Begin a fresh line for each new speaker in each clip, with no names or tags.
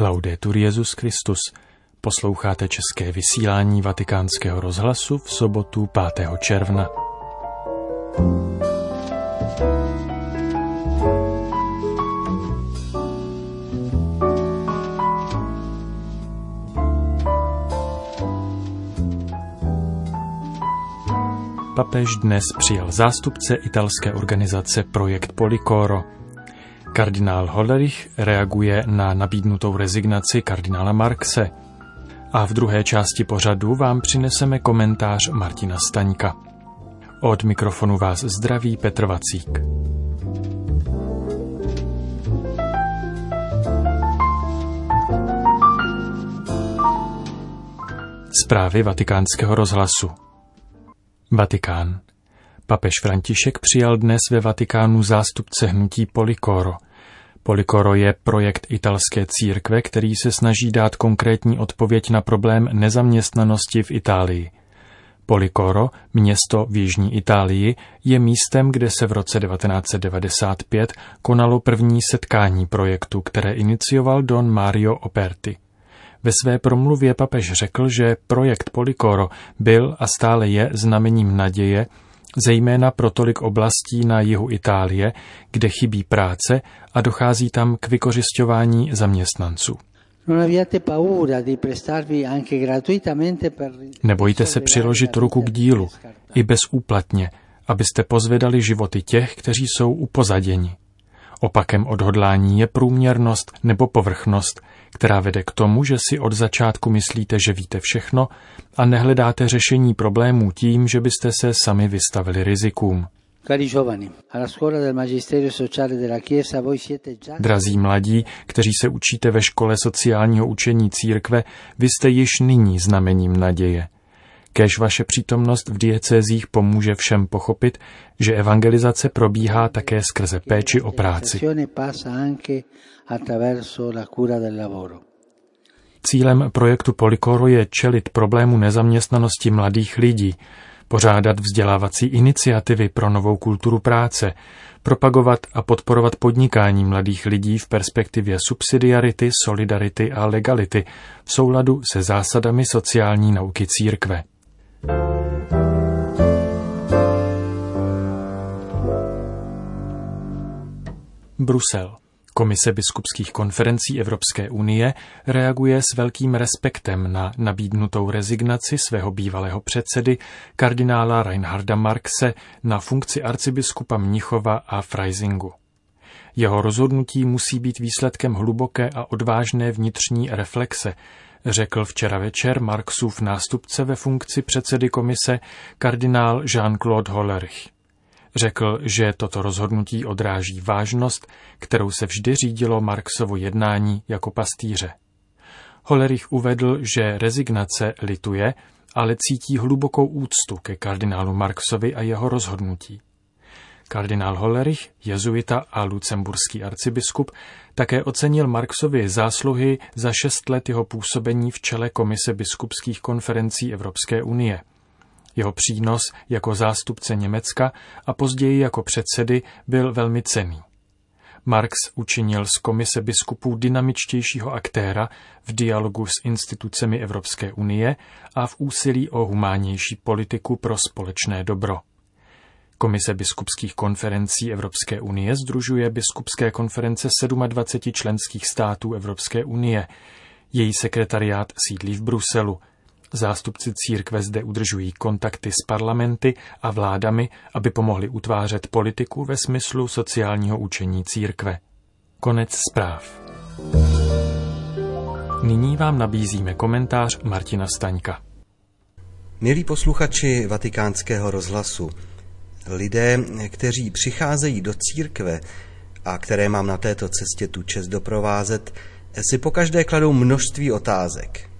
Laudetur Jezus Christus. Posloucháte české vysílání Vatikánského rozhlasu v sobotu 5. června. Papež dnes přijal zástupce italské organizace Projekt Policoro – Kardinál Hollerich reaguje na nabídnutou rezignaci kardinála Marxe. A v druhé části pořadu vám přineseme komentář Martina Staňka. Od mikrofonu vás zdraví Petr Vacík. Zprávy vatikánského rozhlasu Vatikán. Papež František přijal dnes ve Vatikánu zástupce hnutí Policoro – Polikoro je projekt italské církve, který se snaží dát konkrétní odpověď na problém nezaměstnanosti v Itálii. Policoro, město v jižní Itálii, je místem, kde se v roce 1995 konalo první setkání projektu, které inicioval Don Mario Operti. Ve své promluvě papež řekl, že projekt Policoro byl a stále je znamením naděje, zejména pro tolik oblastí na jihu Itálie, kde chybí práce a dochází tam k vykořišťování zaměstnanců. Nebojte se přiložit ruku k dílu, i bezúplatně, abyste pozvedali životy těch, kteří jsou upozaděni. Opakem odhodlání je průměrnost nebo povrchnost, která vede k tomu, že si od začátku myslíte, že víte všechno a nehledáte řešení problémů tím, že byste se sami vystavili rizikům. Drazí mladí, kteří se učíte ve škole sociálního učení církve, vy jste již nyní znamením naděje. Kéž vaše přítomnost v diecézích pomůže všem pochopit, že evangelizace probíhá také skrze péči o práci. Cílem projektu Policoro je čelit problému nezaměstnanosti mladých lidí, pořádat vzdělávací iniciativy pro novou kulturu práce, propagovat a podporovat podnikání mladých lidí v perspektivě subsidiarity, solidarity a legality v souladu se zásadami sociální nauky církve. Brusel. Komise biskupských konferencí Evropské unie reaguje s velkým respektem na nabídnutou rezignaci svého bývalého předsedy kardinála Reinharda Marxe na funkci arcibiskupa Mnichova a Freisingu. Jeho rozhodnutí musí být výsledkem hluboké a odvážné vnitřní reflexe, řekl včera večer Marxův nástupce ve funkci předsedy komise kardinál Jean-Claude Hollerich. Řekl, že toto rozhodnutí odráží vážnost, kterou se vždy řídilo Marksovo jednání jako pastýře. Hollerich uvedl, že rezignace lituje, ale cítí hlubokou úctu ke kardinálu Marksovi a jeho rozhodnutí. Kardinál Hollerich, jezuita a lucemburský arcibiskup, také ocenil Marksovi zásluhy za šest let jeho působení v čele Komise biskupských konferencí Evropské unie – jeho přínos jako zástupce Německa a později jako předsedy byl velmi cený. Marx učinil z komise biskupů dynamičtějšího aktéra v dialogu s institucemi Evropské unie a v úsilí o humánnější politiku pro společné dobro. Komise biskupských konferencí Evropské unie združuje biskupské konference 27 členských států Evropské unie. Její sekretariát sídlí v Bruselu – Zástupci církve zde udržují kontakty s parlamenty a vládami, aby pomohli utvářet politiku ve smyslu sociálního učení církve. Konec zpráv. Nyní vám nabízíme komentář Martina Staňka.
Milí posluchači vatikánského rozhlasu, lidé, kteří přicházejí do církve a které mám na této cestě tu čest doprovázet, si pokaždé kladou množství otázek.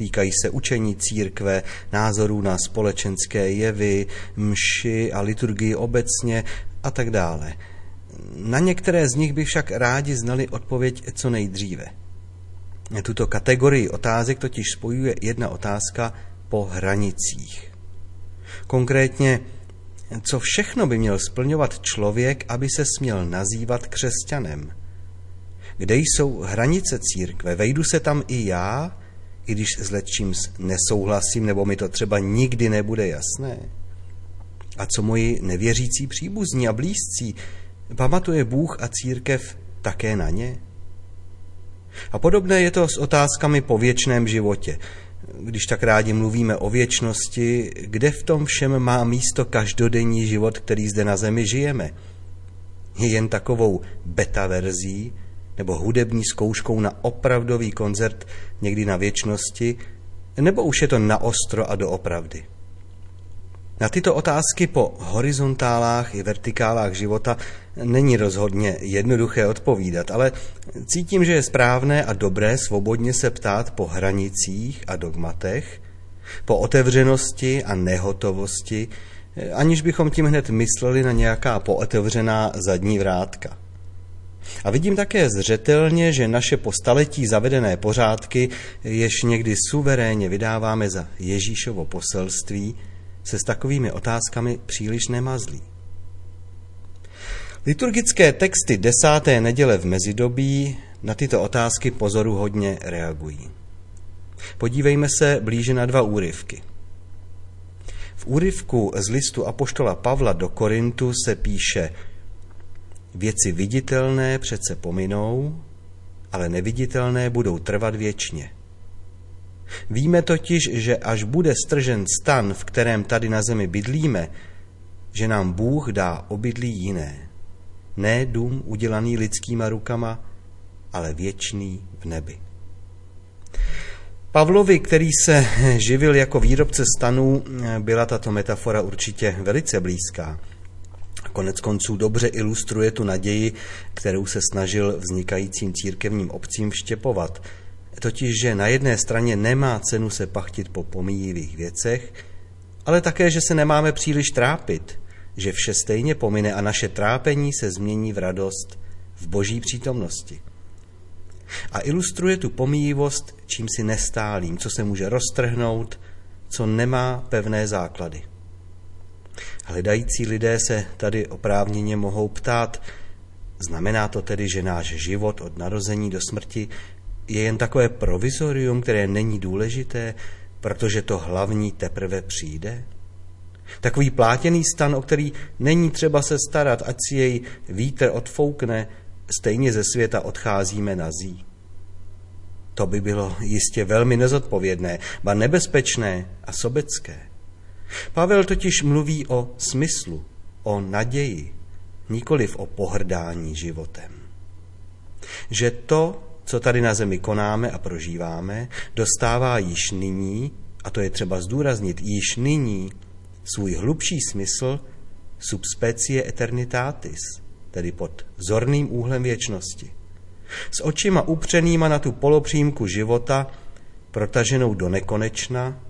Týkají se učení církve, názorů na společenské jevy, mši a liturgii obecně a tak dále. Na některé z nich by však rádi znali odpověď co nejdříve. Tuto kategorii otázek totiž spojuje jedna otázka po hranicích. Konkrétně, co všechno by měl splňovat člověk, aby se směl nazývat křesťanem? Kde jsou hranice církve? Vejdu se tam i já, i když s lečím nesouhlasím, nebo mi to třeba nikdy nebude jasné? A co moji nevěřící příbuzní a blízcí? Pamatuje Bůh a církev také na ně? A podobné je to s otázkami po věčném životě. Když tak rádi mluvíme o věčnosti, kde v tom všem má místo každodenní život, který zde na zemi žijeme? Je jen takovou beta verzí nebo hudební zkouškou na opravdový koncert někdy na věčnosti, nebo už je to na ostro a doopravdy? Na tyto otázky po horizontálách i vertikálách života není rozhodně jednoduché odpovídat, ale cítím, že je správné a dobré svobodně se ptát po hranicích a dogmatech, po otevřenosti a nehotovosti, aniž bychom tím hned mysleli na nějaká pootevřená zadní vrátka. A vidím také zřetelně, že naše po staletí zavedené pořádky, jež někdy suverénně vydáváme za Ježíšovo poselství, se s takovými otázkami příliš nemazlí. Liturgické texty desáté neděle v mezidobí na tyto otázky pozoruhodně reagují. Podívejme se blíže na dva úryvky. V úryvku z listu Apoštola Pavla do Korintu se píše Věci viditelné přece pominou, ale neviditelné budou trvat věčně. Víme totiž, že až bude stržen stan, v kterém tady na zemi bydlíme, že nám Bůh dá obydlí jiné. Ne dům udělaný lidskýma rukama, ale věčný v nebi. Pavlovi, který se živil jako výrobce stanů, byla tato metafora určitě velice blízká. Konec konců dobře ilustruje tu naději, kterou se snažil vznikajícím církevním obcím vštěpovat – totiž, že na jedné straně nemá cenu se pachtit po pomíjivých věcech, ale také, že se nemáme příliš trápit, že vše stejně pomine a naše trápení se změní v radost v boží přítomnosti. A ilustruje tu pomíjivost čím si nestálým, co se může roztrhnout, co nemá pevné základy. Hledající lidé se tady oprávněně mohou ptát, znamená to tedy, že náš život od narození do smrti je jen takové provizorium, které není důležité, protože to hlavní teprve přijde? Takový plátěný stan, o který není třeba se starat, ať si jej vítr odfoukne, stejně ze světa odcházíme nazí. To by bylo jistě velmi nezodpovědné, ba nebezpečné a sobecké. Pavel totiž mluví o smyslu, o naději, nikoliv o pohrdání životem. Že to, co tady na zemi konáme a prožíváme, dostává již nyní, a to je třeba zdůraznit, již nyní svůj hlubší smysl subspecie eternitatis, tedy pod zorným úhlem věčnosti. S očima upřenýma na tu polopřímku života, protaženou do nekonečna,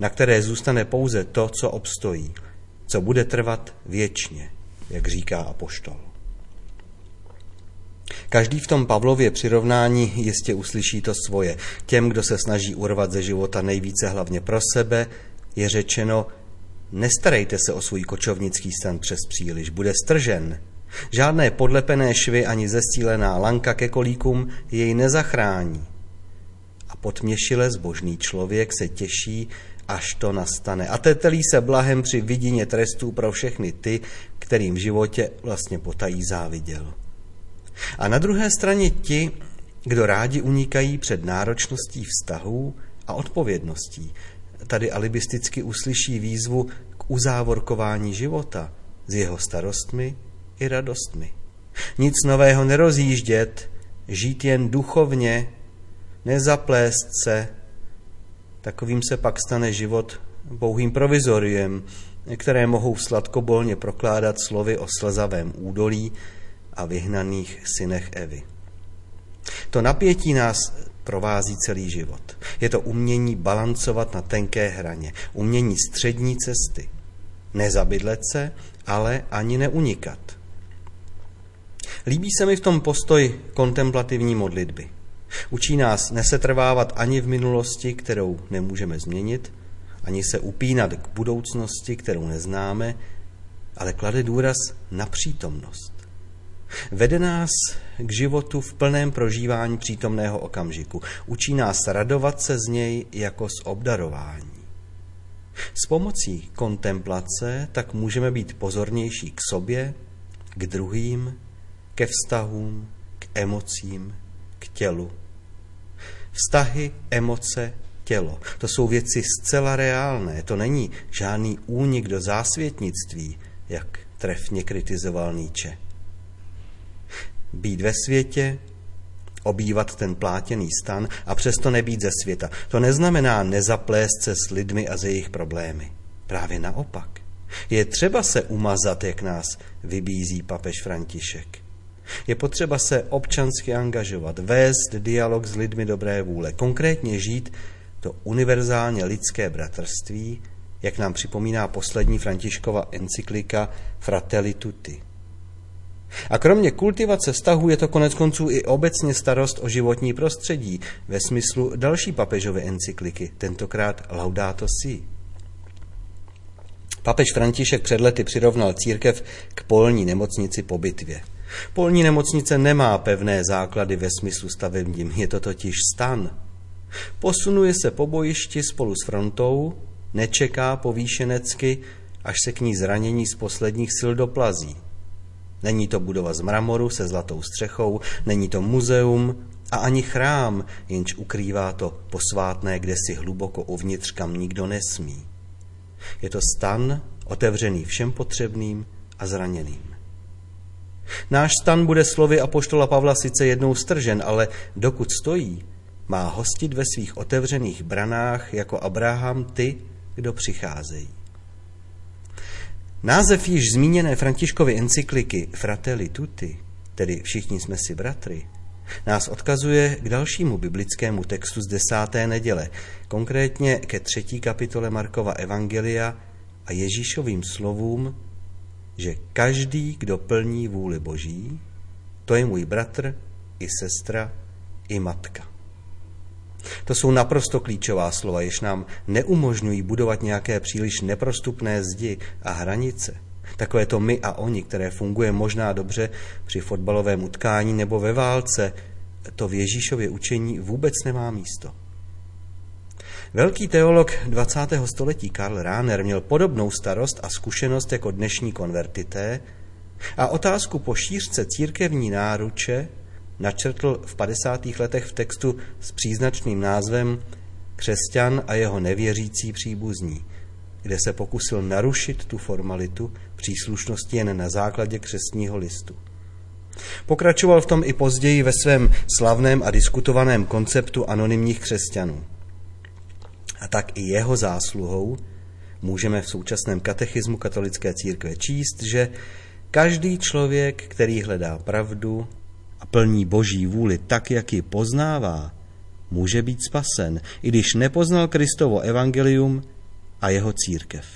na které zůstane pouze to, co obstojí, co bude trvat věčně, jak říká apoštol. Každý v tom Pavlově přirovnání jistě uslyší to svoje. Těm, kdo se snaží urvat ze života nejvíce hlavně pro sebe, je řečeno, nestarejte se o svůj kočovnický stan přes příliš, bude stržen. Žádné podlepené švy ani zestílená lanka ke kolíkům jej nezachrání. A potměšile zbožný člověk se těší, až to nastane. A tetelí se blahem při vidině trestů pro všechny ty, kterým v životě vlastně potají záviděl. A na druhé straně ti, kdo rádi unikají před náročností vztahů a odpovědností. Tady alibisticky uslyší výzvu k uzávorkování života s jeho starostmi i radostmi. Nic nového nerozjíždět, žít jen duchovně, nezaplést se. Takovým se pak stane život pouhým provizoriem, které mohou sladkobolně prokládat slovy o slzavém údolí, a vyhnaných synech Evy. To napětí nás provází celý život. Je to umění balancovat na tenké hraně, umění střední cesty. Nezabydlet se, ale ani neunikat. Líbí se mi v tom postoj kontemplativní modlitby. Učí nás nesetrvávat ani v minulosti, kterou nemůžeme změnit, ani se upínat k budoucnosti, kterou neznáme, ale klade důraz na přítomnost. Vede nás k životu v plném prožívání přítomného okamžiku. Učí nás radovat se z něj jako z obdarování. S pomocí kontemplace tak můžeme být pozornější k sobě, k druhým, ke vztahům, k emocím, k tělu. Vztahy, emoce, tělo. To jsou věci zcela reálné. To není žádný únik do zásvětnictví, jak trefně kritizoval Nietzsche. Být ve světě, obývat ten plátěný stan a přesto nebýt ze světa. To neznamená nezaplést se s lidmi a ze jejich problémy. Právě naopak. Je třeba se umazat, jak nás vybízí papež František. Je potřeba se občansky angažovat, vést dialog s lidmi dobré vůle, konkrétně žít to univerzálně lidské bratrství, jak nám připomíná poslední Františkova encyklika Fratelli Tutti. A kromě kultivace vztahu je to konec konců i obecně starost o životní prostředí ve smyslu další papežové encykliky, tentokrát Laudato Si. Papež František před lety přirovnal církev k polní nemocnici po bitvě. Polní nemocnice nemá pevné základy ve smyslu stavebním, je to totiž stan. Posunuje se po bojišti spolu s frontou, nečeká povýšenecky, až se k ní zranění z posledních sil doplazí. Není to budova z mramoru se zlatou střechou, není to muzeum a ani chrám, jenž ukrývá to posvátné kde si hluboko uvnitř, kam nikdo nesmí. Je to stan otevřený všem potřebným a zraněným. Náš stan bude slovy apoštola Pavla sice jednou stržen, ale dokud stojí, má hostit ve svých otevřených branách jako Abraham ty, kdo přicházejí. Název již zmíněné Františkovy encykliky Fratelli Tutti, tedy Všichni jsme si bratry, nás odkazuje k dalšímu biblickému textu z desáté neděle, konkrétně ke třetí kapitole Markova Evangelia a Ježíšovým slovům, že každý, kdo plní vůli Boží, to je můj bratr i sestra i matka. To jsou naprosto klíčová slova, jež nám neumožňují budovat nějaké příliš neprostupné zdi a hranice. Takové to my a oni, které funguje možná dobře při fotbalovém utkání nebo ve válce, to v Ježíšově učení vůbec nemá místo. Velký teolog 20. století Karl Rahner měl podobnou starost a zkušenost jako dnešní konvertité a otázku po šířce církevní náruče načrtl v 50. letech v textu s příznačným názvem Křesťan a jeho nevěřící příbuzní, kde se pokusil narušit tu formalitu příslušnosti jen na základě křesního listu. Pokračoval v tom i později ve svém slavném a diskutovaném konceptu anonymních křesťanů. A tak i jeho zásluhou můžeme v současném katechismu katolické církve číst, že každý člověk, který hledá pravdu, a plní boží vůli tak, jak ji poznává, může být spasen, i když nepoznal Kristovo evangelium a jeho církev.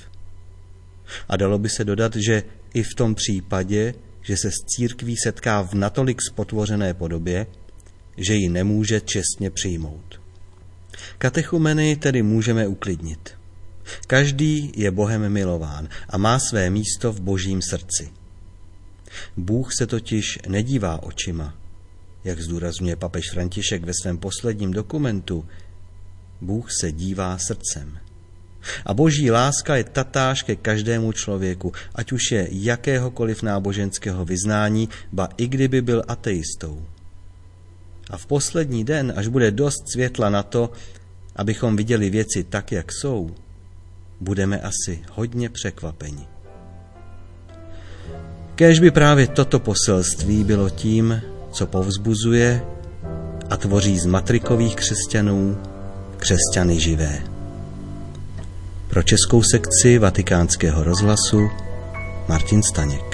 A dalo by se dodat, že i v tom případě, že se s církví setká v natolik spotvořené podobě, že ji nemůže čestně přijmout. Katechumeny tedy můžeme uklidnit. Každý je Bohem milován a má své místo v božím srdci. Bůh se totiž nedívá očima, jak zdůrazňuje papež František ve svém posledním dokumentu. Bůh se dívá srdcem. A boží láska je tatáž ke každému člověku, ať už je jakéhokoliv náboženského vyznání, ba i kdyby byl ateistou. A v poslední den, až bude dost světla na to, abychom viděli věci tak, jak jsou, budeme asi hodně překvapeni. Kéž by právě toto poselství bylo tím, co povzbuzuje a tvoří z matrikových křesťanů křesťany živé. Pro českou sekci vatikánského rozhlasu Martin Staněk.